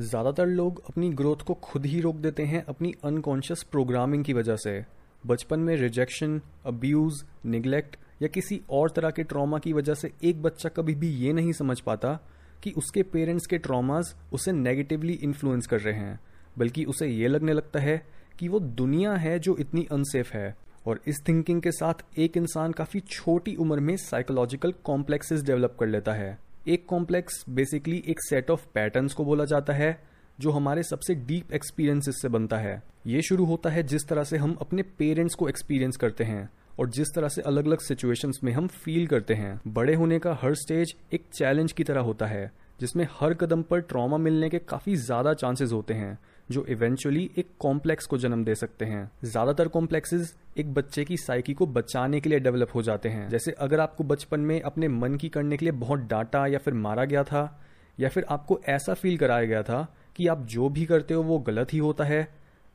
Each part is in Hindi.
ज़्यादातर लोग अपनी ग्रोथ को खुद ही रोक देते हैं अपनी अनकॉन्शियस प्रोग्रामिंग की वजह से। बचपन में रिजेक्शन अब्यूज़ निगलेक्ट या किसी और तरह के ट्रॉमा की वजह से एक बच्चा कभी भी ये नहीं समझ पाता कि उसके पेरेंट्स के ट्रॉमास उसे नेगेटिवली इन्फ्लुएंस कर रहे हैं, बल्कि उसे ये लगने लगता है कि वो दुनिया है जो इतनी अनसेफ है। और इस थिंकिंग के साथ एक इंसान काफ़ी छोटी उम्र में साइकोलॉजिकल कॉम्प्लेक्सेस डेवलप कर लेता है। एक कॉम्प्लेक्स बेसिकली एक सेट ऑफ़ पैटर्न्स को बोला जाता है, जो हमारे सबसे डीप एक्सपीरियंसेस से बनता है। ये शुरू होता है जिस तरह से हम अपने पेरेंट्स को एक्सपीरियंस करते हैं, और जिस तरह से अलग अलग सिचुएशंस में हम फील करते हैं। बड़े होने का हर स्टेज एक चैलेंज की तरह होता है, जिसमें हर कदम पर ट्रॉमा मिलने के काफ़ी ज़्यादा चांसेस होते हैं। जो इवेंचुअली एक कॉम्प्लेक्स को जन्म दे सकते हैं। ज़्यादातर कॉम्प्लेक्सेस एक बच्चे की साइकी को बचाने के लिए डेवलप हो जाते हैं। जैसे अगर आपको बचपन में अपने मन की करने के लिए बहुत डांटा या फिर मारा गया था, या फिर आपको ऐसा फील कराया गया था कि आप जो भी करते हो वो गलत ही होता है,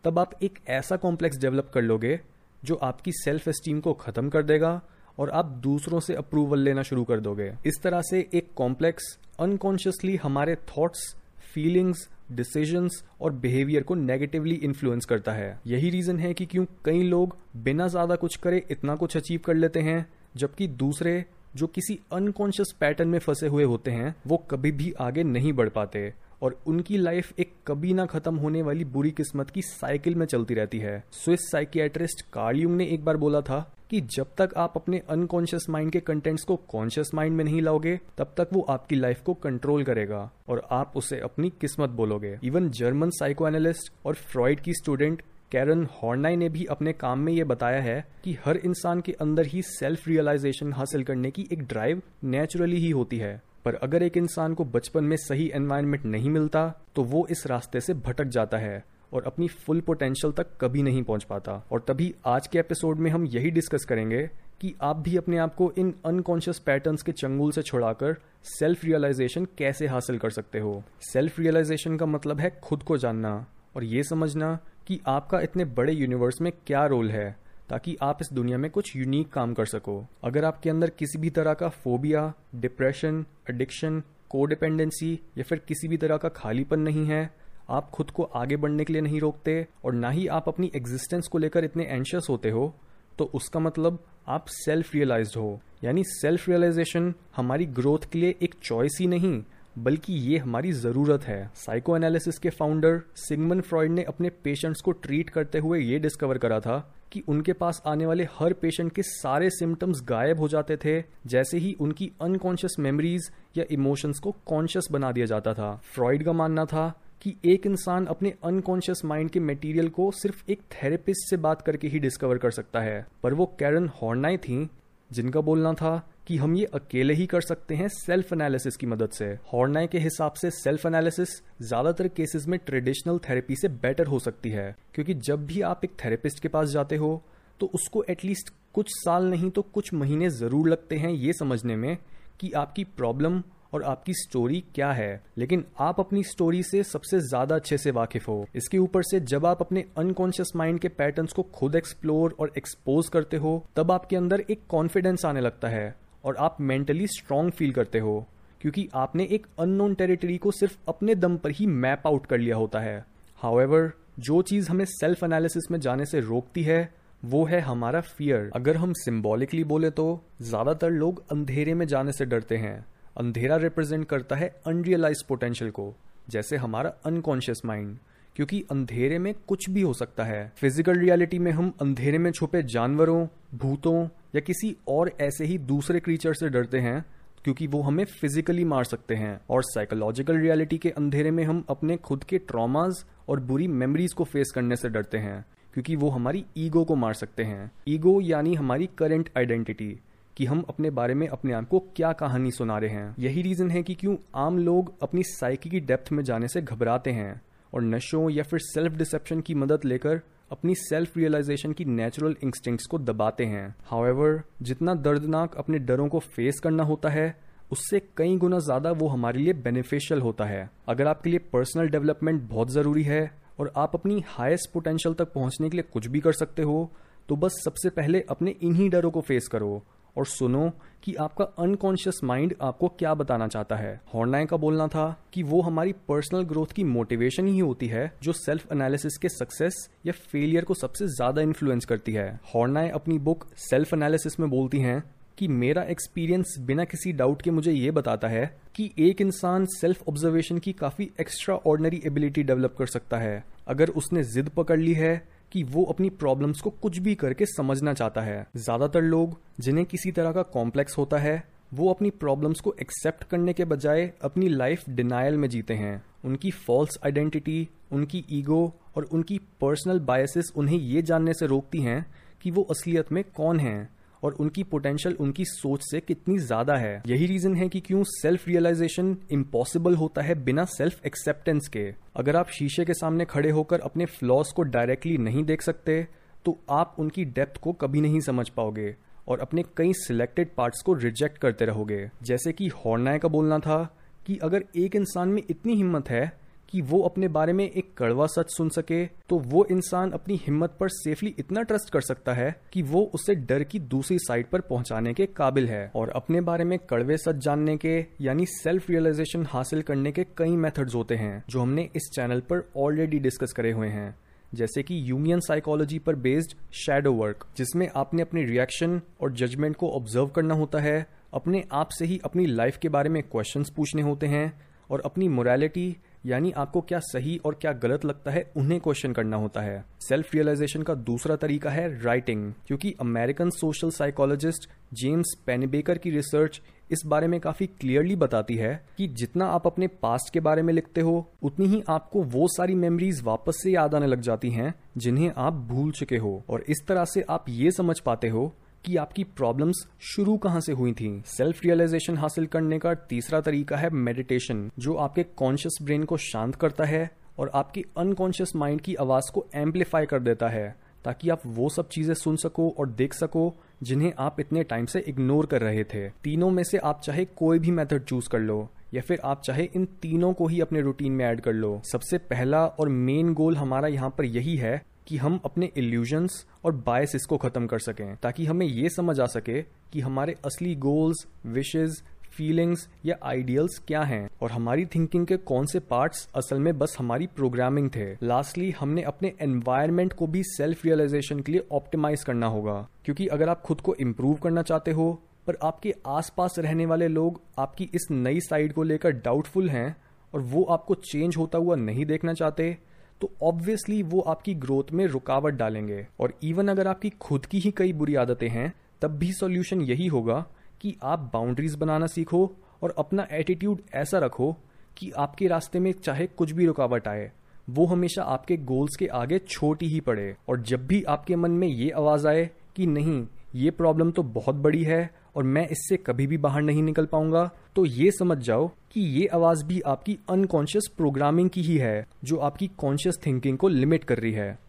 तब आप एक ऐसा कॉम्प्लेक्स डेवलप कर लोगे जो आपकी सेल्फ एस्टीम को खत्म कर देगा और आप दूसरों से अप्रूवल लेना शुरू कर दोगे। इस तरह से एक कॉम्प्लेक्स अनकॉन्शियसली हमारे थॉट्स फीलिंग्स डिसीजंस और बिहेवियर को नेगेटिवली इन्फ्लुएंस करता है। यही रीजन है कि क्यों कई लोग बिना ज़्यादा कुछ करे इतना कुछ अचीव कर लेते हैं, जबकि दूसरे जो किसी अनकॉन्शियस पैटर्न में फंसे हुए होते हैं, वो कभी भी आगे नहीं बढ़ पाते। और उनकी लाइफ एक कभी ना खत्म होने वाली बुरी किस्मत की साइकिल में चलती रहती है। स्विस साइकियाट्रिस्ट कार्ल ने एक बार बोला था कि जब तक आप अपने अनकॉन्शियस माइंड के कंटेंट्स को कॉन्शियस माइंड में नहीं लाओगे, तब तक वो आपकी लाइफ को कंट्रोल करेगा और आप उसे अपनी किस्मत बोलोगे। इवन जर्मन साइको एनालिस्ट और फ्रॉइड की स्टूडेंट कैरन हॉर्नाई ने भी अपने काम में ये बताया है कि हर इंसान के अंदर ही सेल्फ रियलाइजेशन हासिल करने की एक ड्राइव नेचुरली ही होती है। पर अगर एक इंसान को बचपन में सही एनवायरनमेंट नहीं मिलता तो वो इस रास्ते से भटक जाता है और अपनी फुल पोटेंशियल तक कभी नहीं पहुँच पाता। और तभी आज के एपिसोड में हम यही डिस्कस करेंगे कि आप भी अपने आप को इन अनकॉन्शियस पैटर्न्स के चंगुल से छुड़ाकर सेल्फ रियलाइजेशन कैसे हासिल कर सकते हो। सेल्फ रियलाइजेशन का मतलब है खुद को जानना और ये समझना कि आपका इतने बड़े यूनिवर्स में क्या रोल है। ताकि आप इस दुनिया में कुछ यूनिक काम कर सको। अगर आपके अंदर किसी भी तरह का फोबिया डिप्रेशन एडिक्शन कोडिपेंडेंसी या फिर किसी भी तरह का खालीपन नहीं है, आप खुद को आगे बढ़ने के लिए नहीं रोकते और ना ही आप अपनी एग्जिस्टेंस को लेकर इतने एंशियस होते हो तो उसका मतलब आप सेल्फ रियलाइज़ हो। यानी सेल्फ रियलाइजेशन हमारी ग्रोथ के लिए एक चॉइस ही नहीं, बल्कि ये हमारी ज़रूरत है। साइको एनालिसिस के फाउंडर सिगमन फ्रॉइड ने अपने पेशेंट्स को ट्रीट करते हुए ये डिस्कवर करा था कि उनके पास आने वाले हर पेशेंट के सारे सिम्टम्स गायब हो जाते थे, जैसे ही उनकी अनकॉन्शियस मेमोरीज या इमोशंस को कॉन्शियस बना दिया जाता था। फ्रॉइड का मानना था कि एक इंसान अपने अनकॉन्शियस माइंड के मटेरियल को सिर्फ़ एक थेरेपिस्ट से बात करके ही डिस्कवर कर सकता है। पर वो कैरन हॉर्नाई थी, जिनका बोलना था कि हम ये अकेले ही कर सकते हैं सेल्फ एनालिसिस की मदद से। हॉर्नाई के हिसाब से सेल्फ एनालिसिस ज़्यादातर केसेस में ट्रेडिशनल थेरेपी से बेटर हो सकती है, क्योंकि जब भी आप एक थेरेपिस्ट के पास जाते हो तो उसको एटलीस्ट कुछ साल नहीं तो कुछ महीने ज़रूर लगते हैं ये समझने में कि आपकी प्रॉब्लम और आपकी स्टोरी क्या है। लेकिन आप अपनी स्टोरी से सबसे ज़्यादा अच्छे से वाकिफ हो। इसके ऊपर से जब आप अपने अनकॉन्शियस माइंड के पैटर्न्स को खुद एक्सप्लोर और एक्सपोज करते हो, तब आपके अंदर एक कॉन्फिडेंस आने लगता है। और आप मेंटली स्ट्रांग फील करते हो, क्योंकि आपने एक अननोन टेरिटरी को सिर्फ़ अपने दम पर ही मैप आउट कर लिया होता है। हाउएवर जो चीज़ हमें सेल्फ एनालिसिस में जाने से रोकती है, वो है हमारा फियर अगर हम सिंबॉलिकली बोले तो ज़्यादातर लोग अंधेरे में जाने से डरते हैं। अंधेरा रिप्रेजेंट करता है अनरियलाइज पोटेंशियल को, जैसे हमारा अनकॉन्शियस माइंड क्योंकि अंधेरे में कुछ भी हो सकता है। फ़िज़िकल रियलिटी में हम अंधेरे में छुपे जानवरों, भूतों या किसी और ऐसे ही दूसरे क्रीचर से डरते हैं, क्योंकि वो हमें फिजिकली मार सकते हैं। और साइकोलॉजिकल रियलिटी के अंधेरे में हम अपने खुद के ट्रॉमाज और बुरी मेमोरीज को फेस करने से डरते हैं, क्योंकि वो हमारी ईगो को मार सकते हैं। ईगो यानी हमारी करंट आइडेंटिटी कि हम अपने बारे में अपने आप को क्या कहानी सुना रहे हैं। यही रीजन है कि क्यों आम लोग अपनी साइकी की डेप्थ में जाने से घबराते हैं। और नशों या फिर सेल्फ डिसेप्शन की मदद लेकर अपनी सेल्फ रियलाइजेशन की नेचुरल इंस्टिंक्ट्स को दबाते हैं। हाउएवर जितना दर्दनाक अपने डरों को फेस करना होता है, उससे कई गुना ज़्यादा वो हमारे लिए बेनिफिशियल होता है। अगर आपके लिए पर्सनल डेवलपमेंट बहुत ज़रूरी है और आप अपनी हाईएस्ट पोटेंशियल तक पहुँचने के लिए कुछ भी कर सकते हो तो बस सबसे पहले अपने इन्हीं डरों को फेस करो। और सुनो कि आपका अनकॉन्शियस माइंड आपको क्या बताना चाहता है। हॉर्नाय का बोलना था कि वो हमारी पर्सनल ग्रोथ की मोटिवेशन ही होती है जो सेल्फ एनालिसिस के सक्सेस या फेलियर को सबसे ज़्यादा इन्फ्लुएंस करती है। हॉर्नाय अपनी बुक सेल्फ एनालिसिस में बोलती हैं कि मेरा एक्सपीरियंस बिना किसी डाउट के मुझे ये बताता है कि एक इंसान सेल्फ ऑब्जर्वेशन की काफ़ी एक्स्ट्रा ऑर्डनरी एबिलिटी डेवलप कर सकता है। अगर उसने जिद पकड़ ली है कि वो अपनी प्रॉब्लम्स को कुछ भी करके समझना चाहता है। ज़्यादातर लोग, जिन्हें किसी तरह का कॉम्प्लेक्स होता है, वो अपनी प्रॉब्लम्स को एक्सेप्ट करने के बजाय अपनी लाइफ डिनायल में जीते हैं। उनकी फॉल्स आइडेंटिटी उनकी ईगो और उनकी पर्सनल बायसेस उन्हें ये जानने से रोकती हैं कि वो असलियत में कौन हैं। और उनकी पोटेंशियल उनकी सोच से कितनी ज़्यादा है। यही रीजन है कि क्यों सेल्फ रियलाइजेशन इम्पॉसिबल होता है बिना सेल्फ एक्सेप्टेंस के। अगर आप शीशे के सामने खड़े होकर अपने फ्लॉस को डायरेक्टली नहीं देख सकते तो आप उनकी डेप्थ को कभी नहीं समझ पाओगे और अपने कई सिलेक्टेड पार्ट्स को रिजेक्ट करते रहोगे। जैसे कि हॉर्नाय का बोलना था कि अगर एक इंसान में इतनी हिम्मत है कि वो अपने बारे में एक कड़वा सच सुन सके तो वो इंसान अपनी हिम्मत पर सेफली इतना ट्रस्ट कर सकता है कि वो उसे डर की दूसरी साइड पर पहुँचाने के काबिल है। और अपने बारे में कड़वे सच जानने के, यानी सेल्फ रियलाइजेशन हासिल करने के कई मेथड्स होते हैं, जो हमने इस चैनल पर ऑलरेडी डिस्कस करे हुए हैं। जैसे कि यूनियन साइकोलॉजी पर बेस्ड शेडो वर्क जिसमें आपने अपने रिएक्शन और जजमेंट को ऑब्ज़र्व करना होता है, अपने आप से ही अपनी लाइफ के बारे में क्वेश्चंस पूछने होते हैं, और अपनी मोरालिटी यानी आपको क्या सही और क्या गलत लगता है, उन्हें क्वेश्चन करना होता है। सेल्फ रियलाइजेशन का दूसरा तरीका है राइटिंग क्योंकि American social psychologist James Pennebaker की रिसर्च इस बारे में काफ़ी क्लियरली बताती है कि जितना आप अपने पास्ट के बारे में लिखते हो, उतनी ही आपको वो सारी मेमोरीज वापस से याद आने लग जाती हैं, जिन्हें आप भूल चुके हो। और इस तरह से आप ये समझ पाते हो कि आपकी प्रॉब्लम्स शुरू कहाँ से हुई थी। सेल्फ रियलाइजेशन हासिल करने का तीसरा तरीका है मेडिटेशन जो आपके कॉन्शियस ब्रेन को शांत करता है और आपकी अनकॉन्शियस माइंड की आवाज़ को एम्पलीफाई कर देता है, ताकि आप वो सब चीज़ें सुन सको और देख सको जिन्हें आप इतने टाइम से इग्नोर कर रहे थे। तीनों में से आप चाहे कोई भी मेथड चूज़ कर लो, या फिर आप चाहे इन तीनों को ही अपने रूटीन में ऐड कर लो। सबसे पहला और मेन गोल हमारा यहाँ पर यही है कि हम अपने इल्यूजन्स और बायसिस को खत्म कर सकें, ताकि हमें ये समझ आ सके कि हमारे असली गोल्स विशेज फीलिंग्स या आइडियल्स क्या हैं। और हमारी थिंकिंग के कौन से पार्ट्स असल में बस हमारी प्रोग्रामिंग थे। लास्टली हमने अपने एनवायरमेंट को भी सेल्फ रियलाइजेशन के लिए ऑप्टिमाइज करना होगा, क्योंकि अगर आप खुद को इम्प्रूव करना चाहते हो, पर आपके आसपास रहने वाले लोग आपकी इस नई साइड को लेकर डाउटफुल हैं, और वो आपको चेंज होता हुआ नहीं देखना चाहते तो ऑब्वियसली वो आपकी ग्रोथ में रुकावट डालेंगे। और इवन अगर आपकी खुद की ही कई बुरी आदतें हैं, तब भी सॉल्यूशन यही होगा कि आप बाउंड्रीज बनाना सीखो और अपना एटीट्यूड ऐसा रखो कि आपके रास्ते में चाहे कुछ भी रुकावट आए, वो हमेशा आपके गोल्स के आगे छोटी ही पड़े। और जब भी आपके मन में ये आवाज़ आए कि नहीं, ये प्रॉब्लम तो बहुत बड़ी है और मैं इससे कभी भी बाहर नहीं निकल पाऊँगा। तो ये समझ जाओ कि ये आवाज़ भी आपकी अनकॉन्शियस प्रोग्रामिंग की ही है, जो आपकी कॉन्शियस थिंकिंग को लिमिट कर रही है।